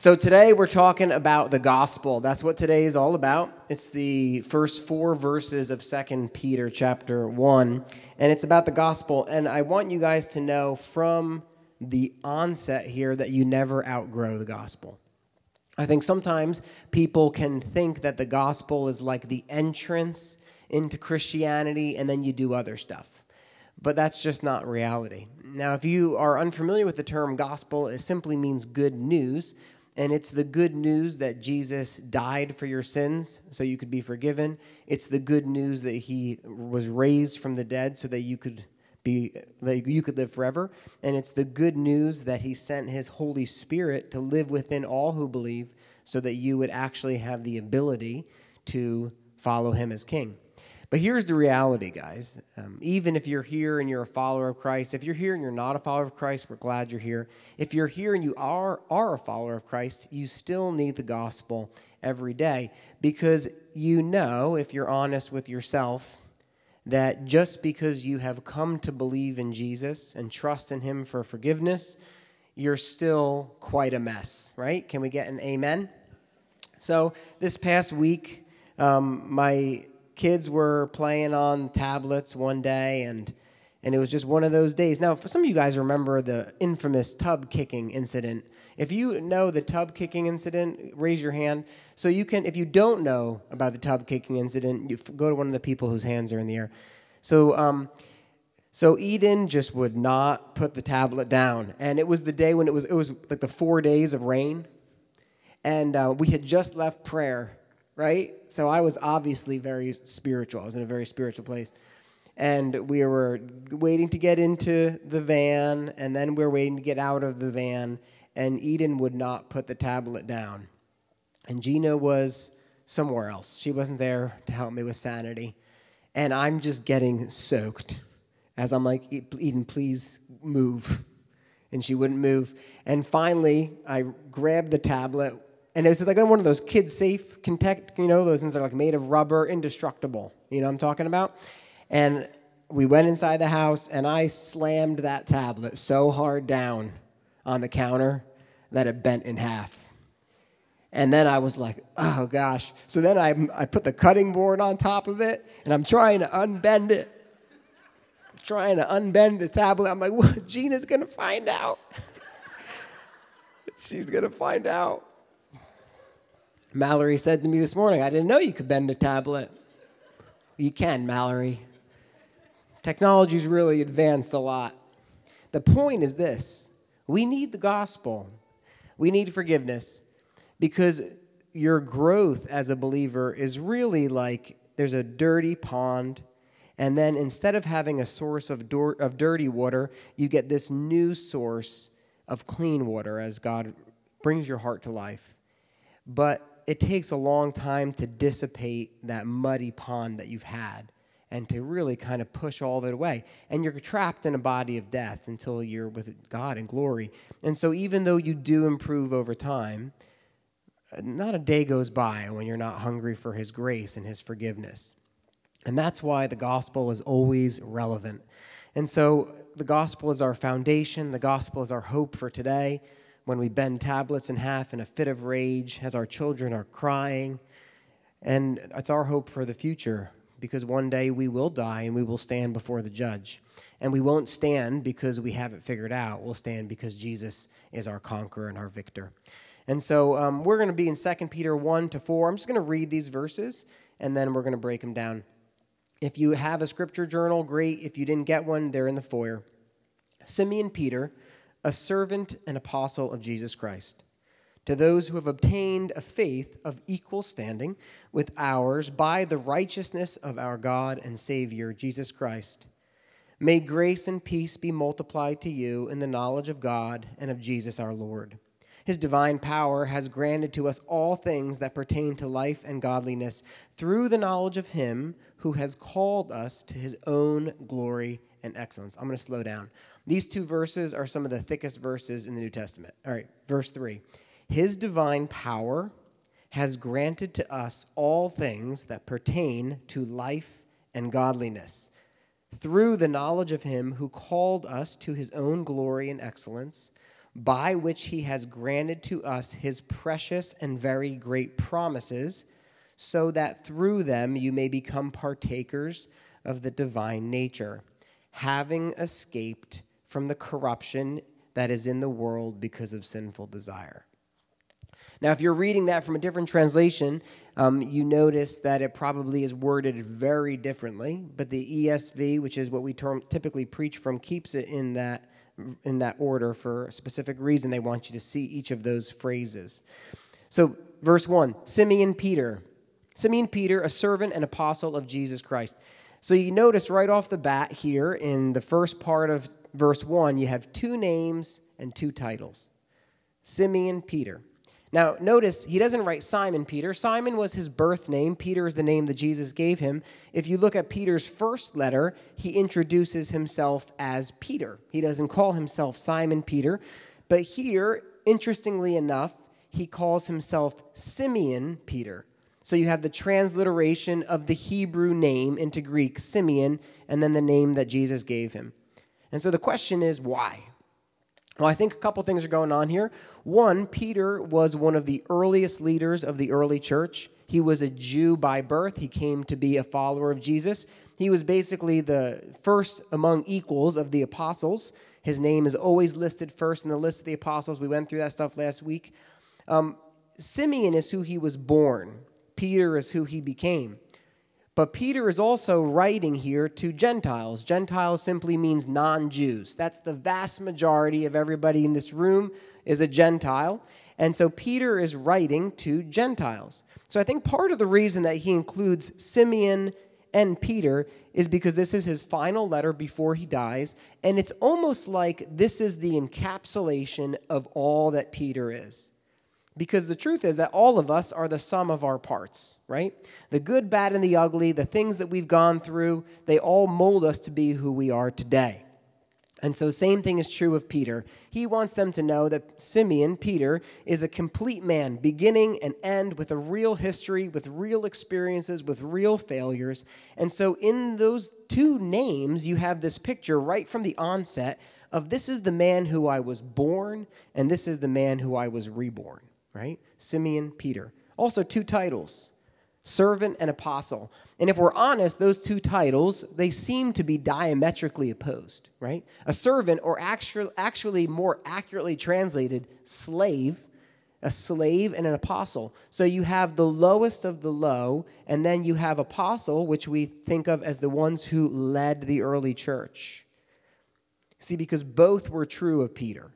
So today we're talking about the gospel. That's what today is all about. It's the first 4 verses of 2 Peter chapter 1, and it's about the gospel. And I want you guys to know from the onset here that you never outgrow the gospel. I think sometimes people can think that the gospel is like the entrance into Christianity and then you do other stuff. But that's just not reality. Now, if you are unfamiliar with the term gospel, it simply means good news and it's the good news that Jesus died for your sins so you could be forgiven. It's the good news that he was raised from the dead so that you could be that you could live forever. And it's the good news that he sent his Holy Spirit to live within all who believe so that you would actually have the ability to follow him as king. But here's the reality, guys. Um, even if you're here and you're a follower of Christ, if you're here and you're not a follower of Christ, we're glad you're here. If you're here and you are, are a follower of Christ, you still need the gospel every day because you know, if you're honest with yourself, that just because you have come to believe in Jesus and trust in Him for forgiveness, you're still quite a mess, right? Can we get an amen? So, this past week, um, my kids were playing on tablets one day and and it was just one of those days. Now, for some of you guys remember the infamous tub kicking incident. If you know the tub kicking incident, raise your hand. So you can, if you don't know about the tub kicking incident, you go to one of the people whose hands are in the air. So, um, so Eden just would not put the tablet down, and it was the day when it was it was like the four days of rain, and uh, we had just left prayer, right? So I was obviously very spiritual. I was in a very spiritual place. And we were waiting to get into the van, and then we were waiting to get out of the van, and Eden would not put the tablet down. And Gina was somewhere else. She wasn't there to help me with sanity. And I'm just getting soaked as I'm like, Eden, please move. And she wouldn't move. And finally, I grabbed the tablet, and it was like one of those kid safe contact, you know, those things that are like made of rubber, indestructible. You know what I'm talking about? And we went inside the house, and I slammed that tablet so hard down on the counter that it bent in half. And then I was like, oh gosh. So then I, I put the cutting board on top of it, and I'm trying to unbend it. I'm trying to unbend the tablet. I'm like? Gina's gonna find out. She's gonna find out. Mallory said to me this morning, I didn't know you could bend a tablet. You can, Mallory. Technology's really advanced a lot. The point is this we need the gospel, we need forgiveness because your growth as a believer is really like there's a dirty pond. And then instead of having a source of, of dirty water, you get this new source of clean water as God brings your heart to life. But it takes a long time to dissipate that muddy pond that you've had and to really kind of push all of it away. And you're trapped in a body of death until you're with God in glory. And so, even though you do improve over time, not a day goes by when you're not hungry for His grace and His forgiveness. And that's why the gospel is always relevant. And so, the gospel is our foundation, the gospel is our hope for today when we bend tablets in half in a fit of rage as our children are crying. And it's our hope for the future because one day we will die and we will stand before the judge. And we won't stand because we have it figured out. We'll stand because Jesus is our conqueror and our victor. And so um, we're going to be in 2 Peter 1 to 4. I'm just going to read these verses and then we're going to break them down. If you have a scripture journal, great. If you didn't get one, they're in the foyer. Simeon Peter a servant and apostle of Jesus Christ. To those who have obtained a faith of equal standing with ours by the righteousness of our God and Savior, Jesus Christ, may grace and peace be multiplied to you in the knowledge of God and of Jesus our Lord. His divine power has granted to us all things that pertain to life and godliness through the knowledge of Him who has called us to His own glory and excellence. I'm going to slow down. These two verses are some of the thickest verses in the New Testament. All right, verse 3. His divine power has granted to us all things that pertain to life and godliness through the knowledge of him who called us to his own glory and excellence by which he has granted to us his precious and very great promises, so that through them you may become partakers of the divine nature, having escaped from the corruption that is in the world because of sinful desire. Now, if you're reading that from a different translation, um, you notice that it probably is worded very differently. But the ESV, which is what we term, typically preach from, keeps it in that in that order for a specific reason. They want you to see each of those phrases. So, verse one: Simeon Peter, Simeon Peter, a servant and apostle of Jesus Christ. So you notice right off the bat here in the first part of verse 1, you have two names and two titles Simeon Peter. Now, notice he doesn't write Simon Peter. Simon was his birth name. Peter is the name that Jesus gave him. If you look at Peter's first letter, he introduces himself as Peter. He doesn't call himself Simon Peter. But here, interestingly enough, he calls himself Simeon Peter. So you have the transliteration of the Hebrew name into Greek, Simeon, and then the name that Jesus gave him. And so the question is, why? Well, I think a couple things are going on here. One, Peter was one of the earliest leaders of the early church. He was a Jew by birth. He came to be a follower of Jesus. He was basically the first among equals of the apostles. His name is always listed first in the list of the apostles. We went through that stuff last week. Um, Simeon is who he was born, Peter is who he became. But Peter is also writing here to Gentiles. Gentiles simply means non Jews. That's the vast majority of everybody in this room is a Gentile. And so Peter is writing to Gentiles. So I think part of the reason that he includes Simeon and Peter is because this is his final letter before he dies. And it's almost like this is the encapsulation of all that Peter is. Because the truth is that all of us are the sum of our parts, right? The good, bad, and the ugly, the things that we've gone through, they all mold us to be who we are today. And so, same thing is true of Peter. He wants them to know that Simeon, Peter, is a complete man, beginning and end with a real history, with real experiences, with real failures. And so, in those two names, you have this picture right from the onset of this is the man who I was born, and this is the man who I was reborn right? Simeon, Peter. Also, two titles servant and apostle. And if we're honest, those two titles, they seem to be diametrically opposed, right? A servant, or actually, more accurately translated, slave, a slave and an apostle. So you have the lowest of the low, and then you have apostle, which we think of as the ones who led the early church. See, because both were true of Peter.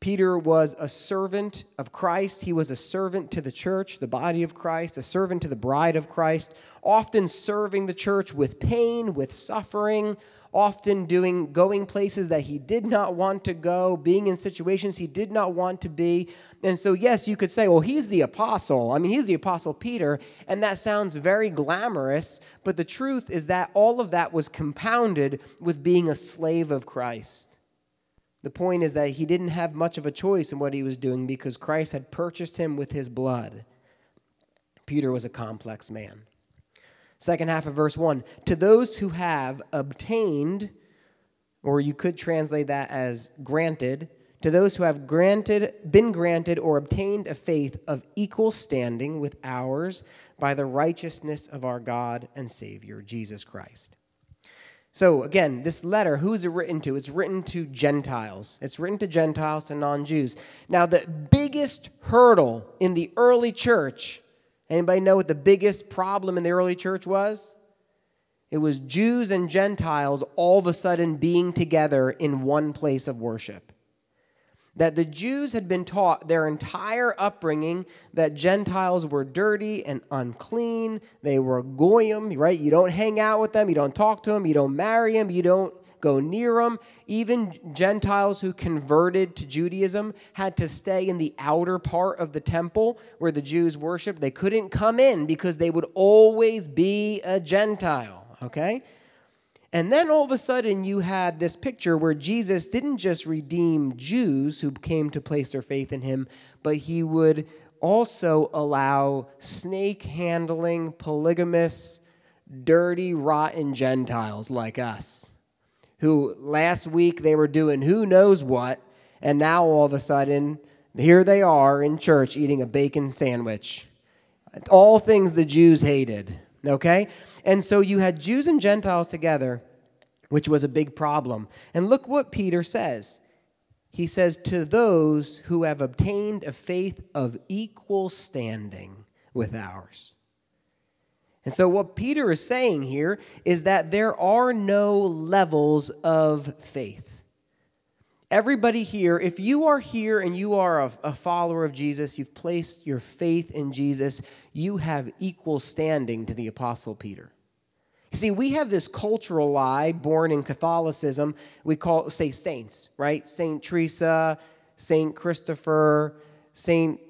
Peter was a servant of Christ. He was a servant to the church, the body of Christ, a servant to the bride of Christ, often serving the church with pain, with suffering, often doing going places that he did not want to go, being in situations he did not want to be. And so yes, you could say, well, he's the apostle. I mean, he's the apostle Peter, and that sounds very glamorous, but the truth is that all of that was compounded with being a slave of Christ. The point is that he didn't have much of a choice in what he was doing because Christ had purchased him with his blood. Peter was a complex man. Second half of verse 1 To those who have obtained, or you could translate that as granted, to those who have granted, been granted or obtained a faith of equal standing with ours by the righteousness of our God and Savior, Jesus Christ. So, again, this letter, who is it written to? It's written to Gentiles. It's written to Gentiles, to non Jews. Now, the biggest hurdle in the early church, anybody know what the biggest problem in the early church was? It was Jews and Gentiles all of a sudden being together in one place of worship that the Jews had been taught their entire upbringing that Gentiles were dirty and unclean. They were goyim, right? You don't hang out with them, you don't talk to them, you don't marry them, you don't go near them. Even Gentiles who converted to Judaism had to stay in the outer part of the temple where the Jews worshiped. They couldn't come in because they would always be a Gentile, okay? And then all of a sudden, you had this picture where Jesus didn't just redeem Jews who came to place their faith in him, but he would also allow snake handling, polygamous, dirty, rotten Gentiles like us, who last week they were doing who knows what, And now all of a sudden, here they are in church eating a bacon sandwich. All things the Jews hated, okay? And so you had Jews and Gentiles together, which was a big problem. And look what Peter says. He says, To those who have obtained a faith of equal standing with ours. And so, what Peter is saying here is that there are no levels of faith. Everybody here, if you are here and you are a, a, follower of Jesus, you've placed your faith in Jesus, you have equal standing to the Apostle Peter. See, we have this cultural lie born in Catholicism. We call, say, saints, right? Saint Teresa, Saint Christopher, Saint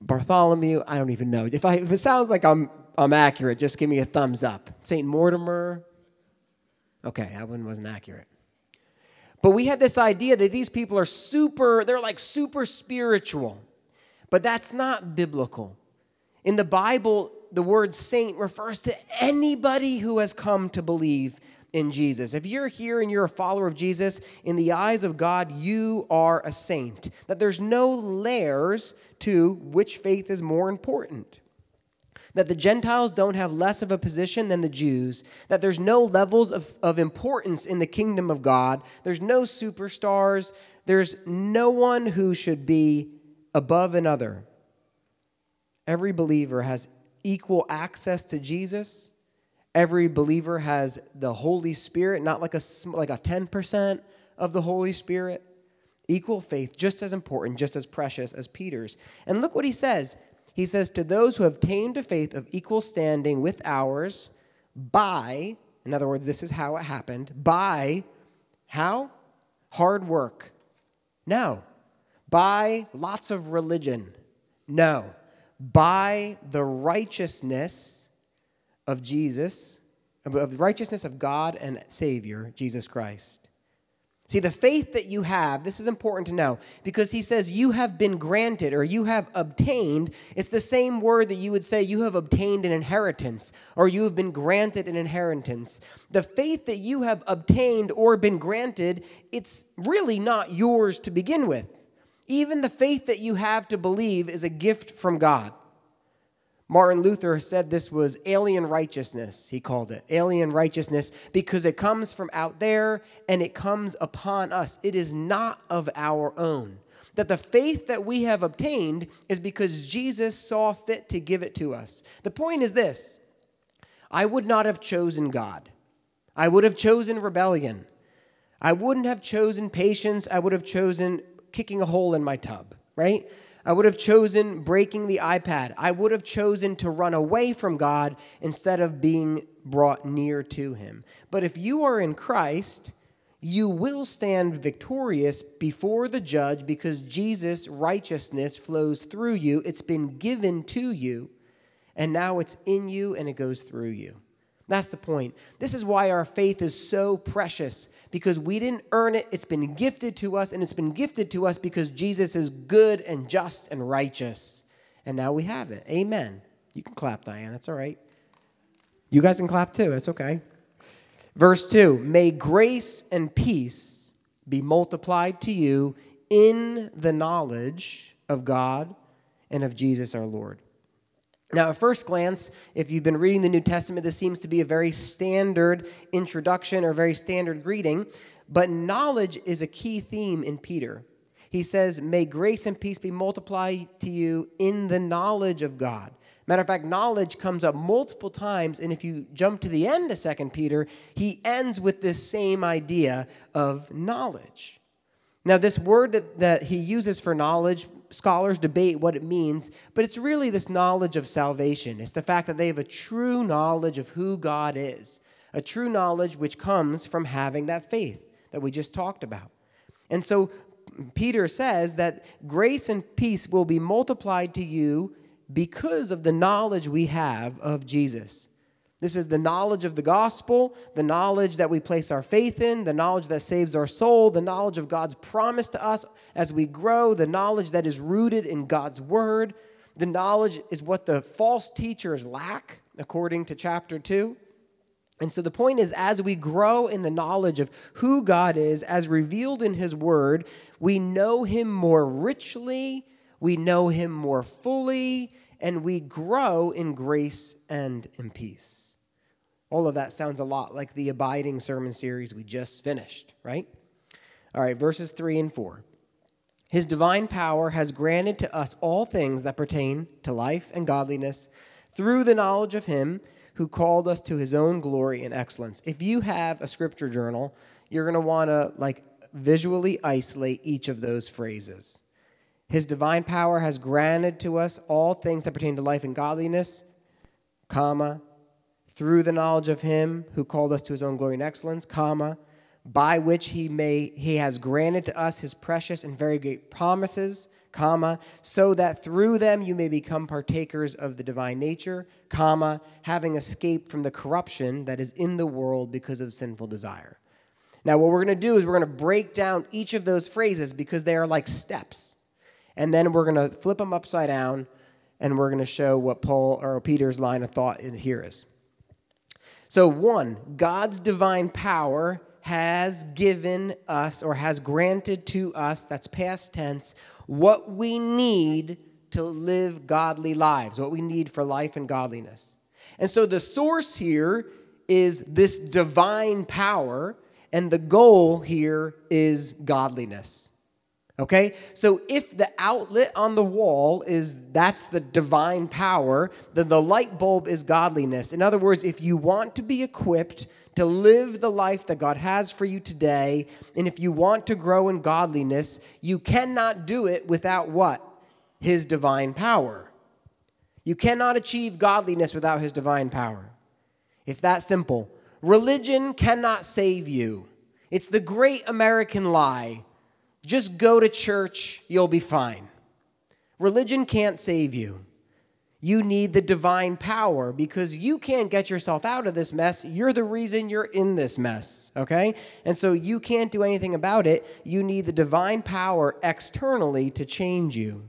Bartholomew. I don't even know. If, I, if it sounds like I'm I'm accurate, just give me a thumbs up. St. Mortimer. Okay, that one wasn't accurate. But we have this idea that these people are super, they're like super spiritual. But that's not biblical. In the Bible, the word saint refers to anybody who has come to believe in Jesus. If you're here and you're a follower of Jesus, in the eyes of God, you are a saint. That there's no layers to which faith is more important that the Gentiles don't have less of a position than the Jews, that there's no levels of, of importance in the kingdom of God, there's no superstars, there's no one who should be above another. Every believer has equal access to Jesus. Every believer has the Holy Spirit, not like a, like a 10% of the Holy Spirit. Equal faith, just as important, just as precious as Peter's. And look what he says he says, To those who have obtained a faith of equal standing with ours by, in other words, this is how it happened, by how? Hard work. No. By lots of religion. No. By the righteousness of Jesus, of the righteousness of God and Savior, Jesus Christ. See, the faith that you have, this is important to know because he says you have been granted or you have obtained. It's the same word that you would say you have obtained an inheritance or you have been granted an inheritance. The faith that you have obtained or been granted, it's really not yours to begin with. Even the faith that you have to believe is a gift from God. Martin Luther said this was alien righteousness, he called it. Alien righteousness because it comes from out there and it comes upon us. It is not of our own. That the faith that we have obtained is because Jesus saw fit to give it to us. The point is this I would not have chosen God, I would have chosen rebellion. I wouldn't have chosen patience, I would have chosen kicking a hole in my tub, right? I would have chosen breaking the iPad. I would have chosen to run away from God instead of being brought near to Him. But if you are in Christ, you will stand victorious before the judge because Jesus' righteousness flows through you. It's been given to you, and now it's in you and it goes through you. That's the point. This is why our faith is so precious because we didn't earn it. It's been gifted to us, and it's been gifted to us because Jesus is good and just and righteous. And now we have it. Amen. You can clap, Diane. That's all right. You guys can clap too. That's okay. Verse 2 May grace and peace be multiplied to you in the knowledge of God and of Jesus our Lord. Now, at first glance, if you've been reading the New Testament, this seems to be a very standard introduction or very standard greeting, but knowledge is a key theme in Peter. He says, May grace and peace be multiplied to you in the knowledge of God. Matter of fact, knowledge comes up multiple times, and if you jump to the end of Second Peter, he ends with this same idea of knowledge. Now, this word that, that he uses for knowledge scholars debate what it means, but it's really this knowledge of salvation. It's the fact that they have a true knowledge of who God is, a true knowledge which comes from having that faith that we just talked about. And so Peter says that grace and peace will be multiplied to you because of the knowledge we have of Jesus. This is the knowledge of the gospel, the knowledge that we place our faith in, the knowledge that saves our soul, the knowledge of God's promise to us as we grow, the knowledge that is rooted in God's word. The knowledge is what the false teachers lack, according to chapter 2. And so the point is, as we grow in the knowledge of who God is, as revealed in His Word, we know Him more richly, we know Him more fully, and we grow in grace and in peace. All of that sounds a lot like the abiding sermon series we just finished, right? All right, verses 3 and 4. His divine power has granted to us all things that pertain to life and godliness through the knowledge of Him who called us to his own glory and excellence. If you have a scripture journal, you're going to want to like visually isolate each of those phrases. His divine power has granted to us all things that pertain to life and godliness, comma, through the knowledge of him who called us to his own glory and excellence, comma, by which he may he has granted to us his precious and very great promises, comma, so that through them you may become partakers of the divine nature, comma, having escaped from the corruption that is in the world because of sinful desire. Now, what we're going to do is we're going to break down each of those phrases because they are like steps. And then we're going to flip them upside down and we're going to show what Paul or Peter's line of thought here is. So, one, God's divine power has given us or has granted to us, that's past tense, what we need to live godly lives, what we need for life and godliness. And so the source here is this divine power, and the goal here is godliness. Okay? So if the outlet on the wall is that's the divine power, then the light bulb is godliness. In other words, if you want to be equipped to live the life that God has for you today. And if you want to grow in godliness, you cannot do it without what? His divine power. You cannot achieve godliness without His divine power. It's that simple. Religion cannot save you. It's the great American lie. Just go to church, you'll be fine. Religion can't save you you need the divine power because you can't get yourself out of this mess. You're the reason you're in this mess, okay? And so you can't do anything about it. You need the divine power externally to change you.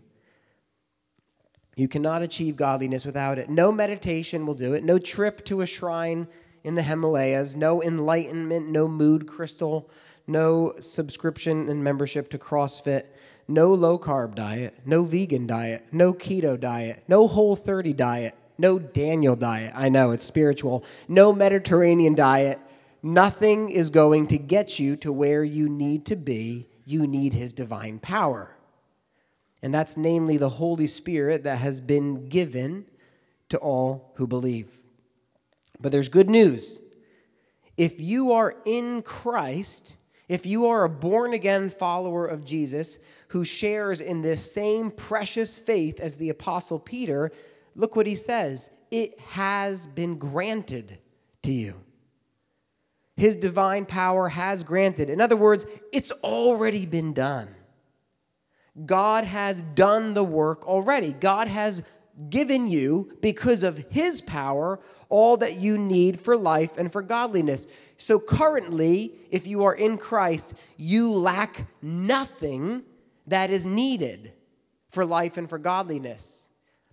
You cannot achieve godliness without it. No meditation will do it. No trip to a shrine in the Himalayas. No enlightenment. No mood crystal. No subscription and membership to CrossFit no low carb diet, no vegan diet, no keto diet, no whole 30 diet, no Daniel diet. I know it's spiritual. No Mediterranean diet. Nothing is going to get you to where you need to be. You need his divine power. And that's namely the Holy Spirit that has been given to all who believe. But there's good news. If you are in Christ, if you are a born again follower of Jesus, who shares in this same precious faith as the Apostle Peter, look what he says it has been granted to you. His divine power has granted. In other words, it's already been done. God has done the work already. God has given you, because of His power, all that you need for life and for godliness. So currently, if you are in Christ, you lack nothing that is needed for life and for godliness.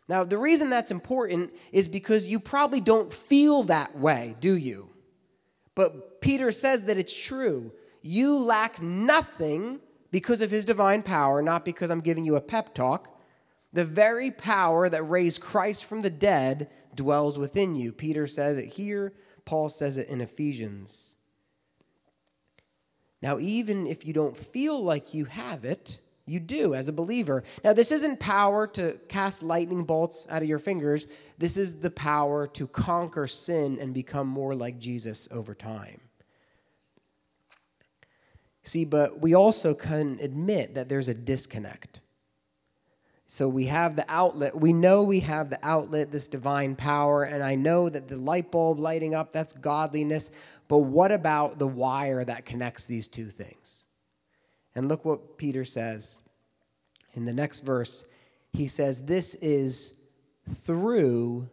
Now, the reason that's important is because you probably don't feel that way, do you? But Peter says that it's true. You lack nothing because of his divine power, not because I'm giving you a pep talk. The very power that raised Christ from the dead dwells within you. Peter says it here, Paul says it in Ephesians. Now, even if you don't feel like you have it, you do as a believer. Now, this isn't power to cast lightning bolts out of your fingers. This is the power to conquer sin and become more like Jesus over time. See, but we also can admit that there's a disconnect. So we have the outlet. We know we have the outlet, this divine power, and I know that the light bulb lighting up, that's godliness. But what about the wire that connects these two things? And look what Peter says in the next verse. He says, This is through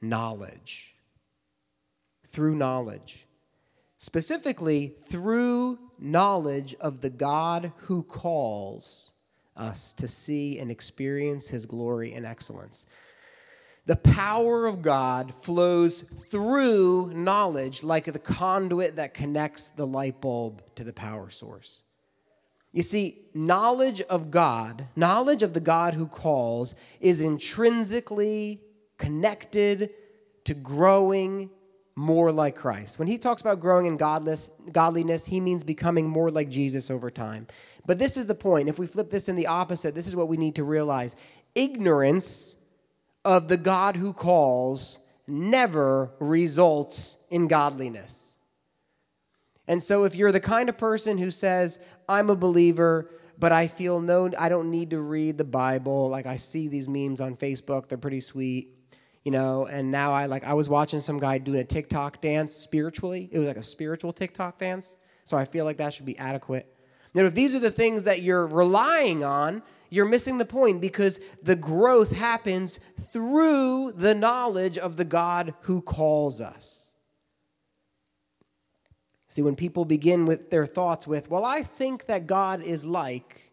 knowledge. Through knowledge. Specifically, through knowledge of the God who calls us to see and experience his glory and excellence. the power of God flows through knowledge like the conduit that connects the light bulb to the power source. You see, knowledge of God, knowledge of the God who calls, is intrinsically connected to growing more like Christ. When he talks about growing in godless, godliness, he means becoming more like Jesus over time. But this is the point. If we flip this in the opposite, this is what we need to realize ignorance of the God who calls never results in godliness. And so, if you're the kind of person who says, I'm a believer, but I feel no, I don't need to read the Bible, like I see these memes on Facebook, they're pretty sweet you know and now i like i was watching some guy doing a tiktok dance spiritually. It was like a spiritual tiktok dance. So i feel like that should be adequate. Now if these are the things that you're relying on you're missing the point because the growth happens through the knowledge of the god who calls us. See when people begin with their thoughts with well i think that god is like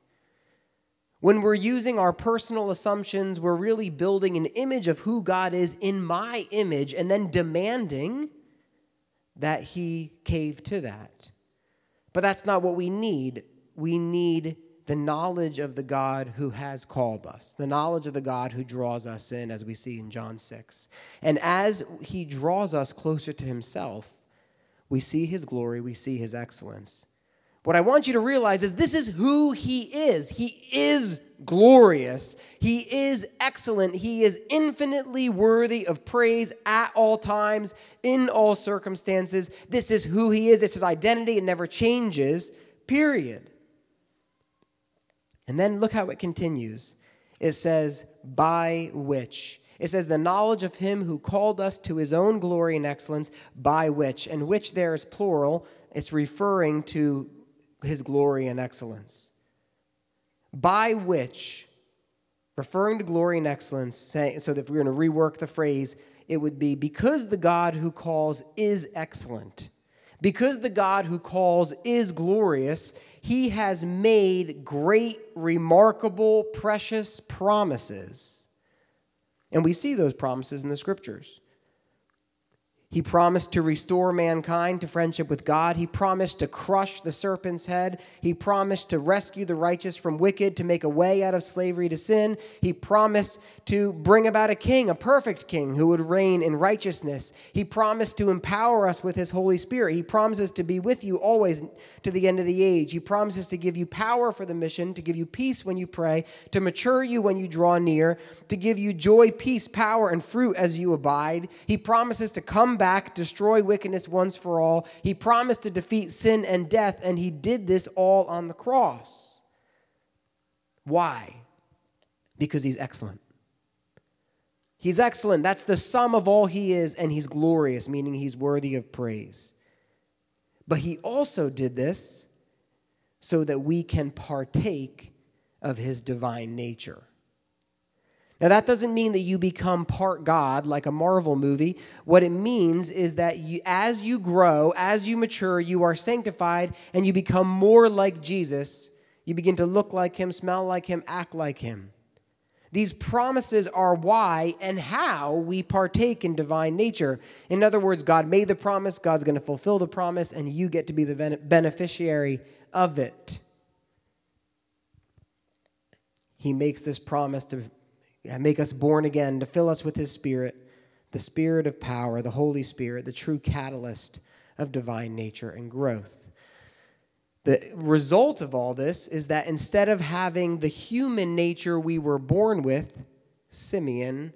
when we're using our personal assumptions, we're really building an image of who God is in my image and then demanding that He cave to that. But that's not what we need. We need the knowledge of the God who has called us, the knowledge of the God who draws us in, as we see in John 6. And as He draws us closer to Himself, we see His glory, we see His excellence. What I want you to realize is this is who he is. He is glorious. He is excellent. He is infinitely worthy of praise at all times, in all circumstances. This is who he is. This is identity. It never changes, period. And then look how it continues. It says, by which. It says, the knowledge of him who called us to his own glory and excellence, by which. And which there is plural. It's referring to his glory and excellence. By which, referring to glory and excellence, so that if we we're going to rework the phrase, it would be because the God who calls is excellent, because the God who calls is glorious, he has made great, remarkable, precious promises. And we see those promises in the scriptures. He promised to restore mankind to friendship with God. He promised to crush the serpent's head. He promised to rescue the righteous from wicked, to make a way out of slavery to sin. He promised to bring about a king, a perfect king, who would reign in righteousness. He promised to empower us with his Holy Spirit. He promises to be with you always to the end of the age. He promises to give you power for the mission, to give you peace when you pray, to mature you when you draw near, to give you joy, peace, power, and fruit as you abide. He promises to come back back, destroy wickedness once for all. He promised to defeat sin and death, and he did this all on the cross. Why? Because he's excellent. He's excellent. That's the sum of all he is, and he's glorious, meaning he's worthy of praise. But he also did this so that we can partake of his divine nature. Now, that doesn't mean that you become part God like a Marvel movie. What it means is that you, as you grow, as you mature, you are sanctified and you become more like Jesus. You begin to look like Him, smell like Him, act like Him. These promises are why and how we partake in divine nature. In other words, God made the promise, God's going to fulfill the promise, and you get to be the beneficiary of it. He makes this promise to make us born again, to fill us with His Spirit, the Spirit of power, the Holy Spirit, the true catalyst of divine nature and growth. The result of all this is that instead of having the human nature we were born with, Simeon,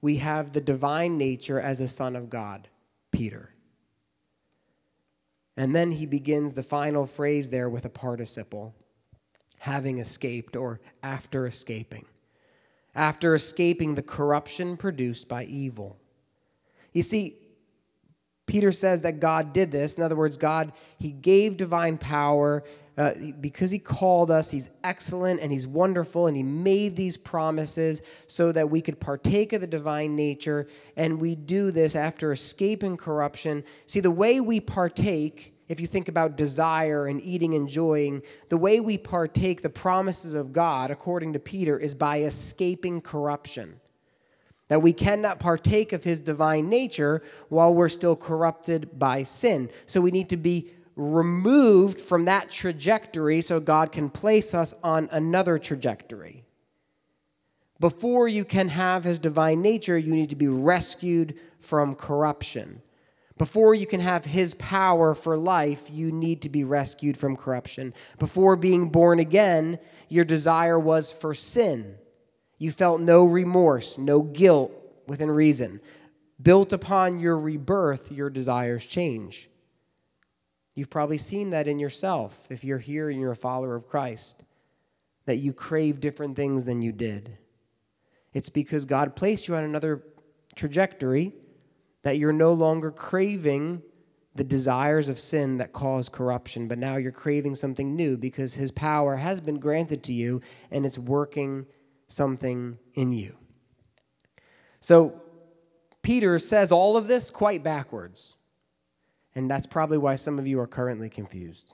we have the divine nature as a son of God, Peter. And then he begins the final phrase there with a participle having escaped or after escaping after escaping the corruption produced by evil. You see, Peter says that God did this. In other words, God, He gave divine power uh, because He called us. He's excellent and He's wonderful, and He made these promises so that we could partake of the divine nature. And we do this after escaping corruption. See, the way we partake if you think about desire and eating, enjoying, the way we partake the promises of God, according to Peter, is by escaping corruption. that we cannot partake of his divine nature while we're still corrupted by sin. So we need to be removed from that trajectory so God can place us on another trajectory. Before you can have his divine nature, you need to be rescued from corruption. Before you can have his power for life, you need to be rescued from corruption. Before being born again, your desire was for sin. You felt no remorse, no guilt within reason. Built upon your rebirth, your desires change. You've probably seen that in yourself if you're here and you're a follower of Christ, that you crave different things than you did. It's because God placed you on another trajectory that you're no longer craving the desires of sin that cause corruption, but now you're craving something new because His power has been granted to you and it's working something in you. So, Peter says all of this quite backwards. And that's probably why some of you are currently confused.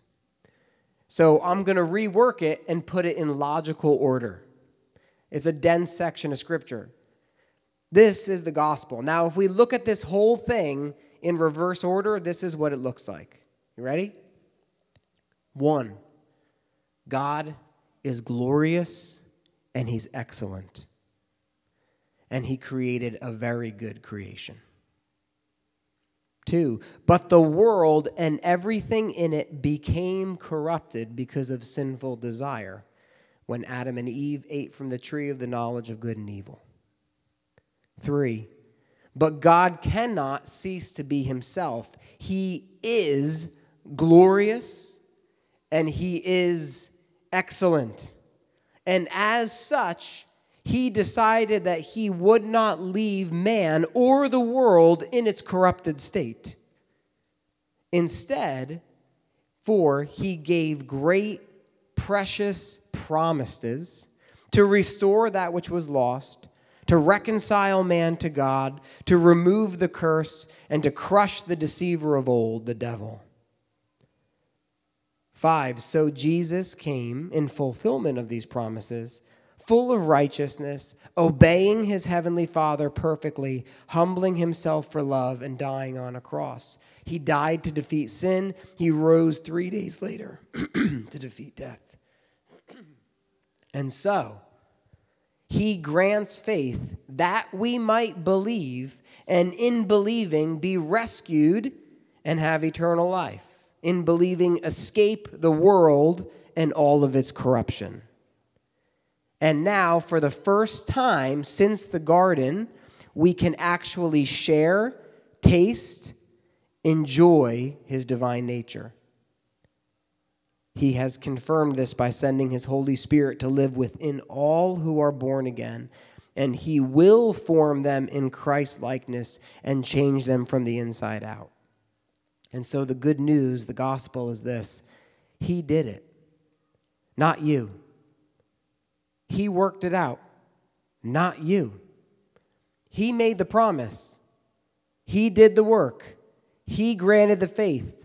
So, I'm going to rework it and put it in logical order. It's a dense section of scripture. This is the gospel. Now, if we look at this whole thing in reverse order, this is what it looks like. You ready? One, God is glorious and he's excellent. And he created a very good creation. Two, but the world and everything in it became corrupted because of sinful desire when Adam and Eve ate from the tree of the knowledge of good and evil. Three, but God cannot cease to be himself. He is glorious and he is excellent. And as such, he decided that he would not leave man or the world in its corrupted state. Instead, for he gave great, precious promises to restore that which was lost, to reconcile man to God, to remove the curse, and to crush the deceiver of old, the devil. 5. So Jesus came in fulfillment of these promises, full of righteousness, obeying his heavenly Father perfectly, humbling himself for love, and dying on a cross. He died to defeat sin. He rose three days later to defeat death. And so, he grants faith that we might believe, and in believing be rescued and have eternal life. In believing, escape the world and all of its corruption. And now, for the first time since the garden, we can actually share, taste, enjoy his divine nature. He has confirmed this by sending his Holy Spirit to live within all who are born again, and he will form them in Christ likeness and change them from the inside out. And so the good news, the gospel is this He did it, not you. He worked it out, not you. He made the promise, He did the work, He granted the faith.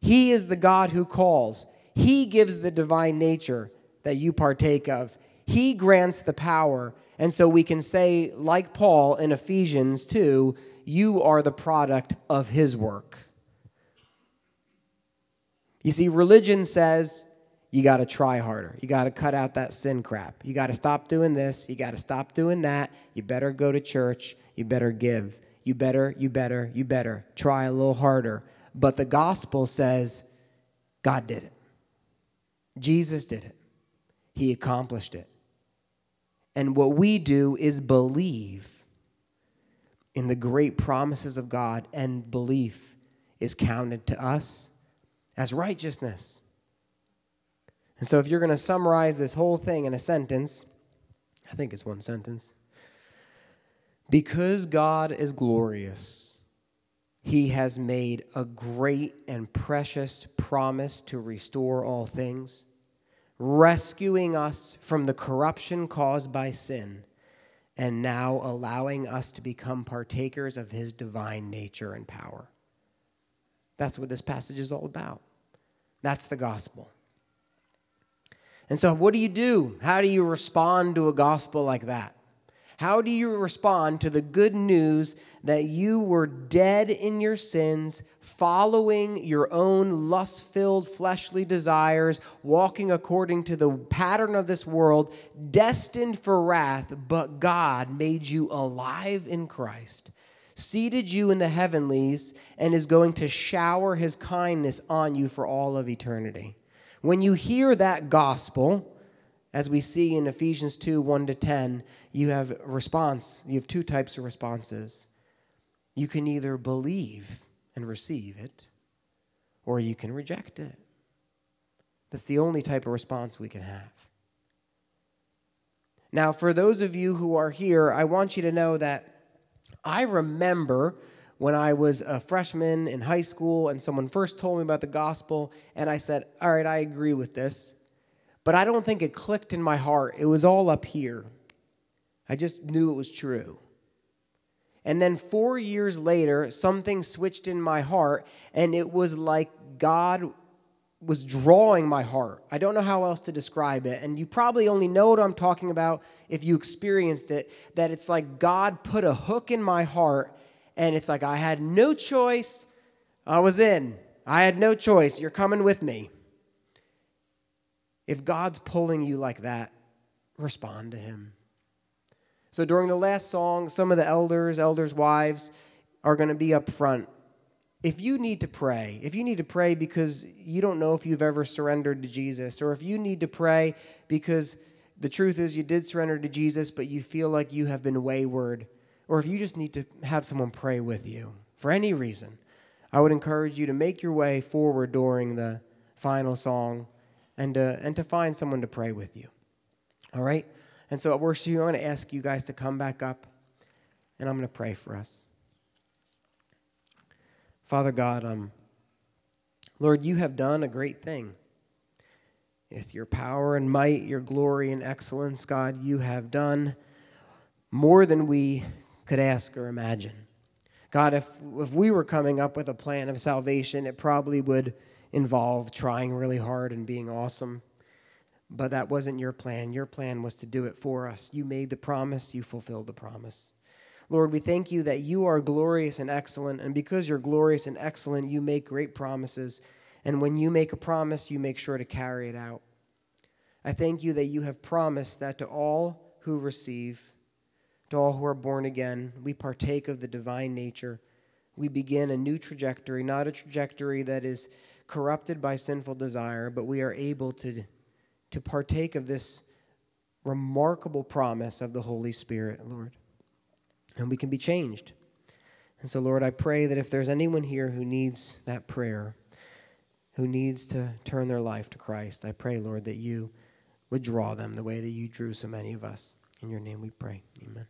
He is the God who calls. He gives the divine nature that you partake of. He grants the power. And so we can say, like Paul in Ephesians 2, you are the product of his work. You see, religion says you got to try harder. You got to cut out that sin crap. You got to stop doing this. You got to stop doing that. You better go to church. You better give. You better, you better, you better. Try a little harder. But the gospel says God did it. Jesus did it, He accomplished it. And what we do is believe in the great promises of God, and belief is counted to us as righteousness. And so, if you're going to summarize this whole thing in a sentence, I think it's one sentence. Because God is glorious, he has made a great and precious promise to restore all things, rescuing us from the corruption caused by sin, and now allowing us to become partakers of his divine nature and power. That's what this passage is all about. That's the gospel. And so, what do you do? How do you respond to a gospel like that? How do you respond to the good news that you were dead in your sins, following your own lust filled fleshly desires, walking according to the pattern of this world, destined for wrath, but God made you alive in Christ? Seated you in the heavenlies and is going to shower his kindness on you for all of eternity. When you hear that gospel, as we see in Ephesians 2 1 to 10, you have response. You have two types of responses. You can either believe and receive it, or you can reject it. That's the only type of response we can have. Now, for those of you who are here, I want you to know that I remember when I was a freshman in high school and someone first told me about the gospel, and I said, All right, I agree with this but I don't think it clicked in my heart. It was all up here. I just knew it was true. And then four years later, something switched in my heart, and it was like God was drawing my heart. I don't know how else to describe it. And you probably only know what I'm talking about if you experienced it that it's like God put a hook in my heart, and it's like I had no choice. I was in. I had no choice. You're coming with me. If God's pulling you like that, respond to Him. So during the last song, some of the elders, elders' wives, are going to be up front. If you need to pray, if you need to pray because you don't know if you've ever surrendered to Jesus, or if you need to pray because the truth is you did surrender to Jesus, but you feel like you have been wayward, or if you just need to have someone pray with you for any reason, I would encourage you to make your way forward during the final song and, uh, and to find someone to pray with you. All right? And so at worship, I'm going to ask you guys to come back up, and I'm going to pray for us. Father God, um, Lord, you have done a great thing. With your power and might, your glory and excellence, God, you have done more than we could ask or imagine. God, if, if we were coming up with a plan of salvation, it probably would involved trying really hard and being awesome. But that wasn't your plan. Your plan was to do it for us. You made the promise, you fulfilled the promise. Lord, we thank you that you are glorious and excellent. And because you're glorious and excellent, you make great promises. And when you make a promise, you make sure to carry it out. I thank you that you have promised that to all who receive, to all who are born again, we partake of the divine nature. We begin a new trajectory, not a trajectory that is corrupted by sinful desire, but we are able to, to partake of this remarkable promise of the Holy Spirit, Lord. And we can be changed. And so, Lord, I pray that if there's anyone here who needs that prayer, who needs to turn their life to Christ, I pray, Lord, that you would draw them the way that you drew so many of us. In your name we pray. Amen.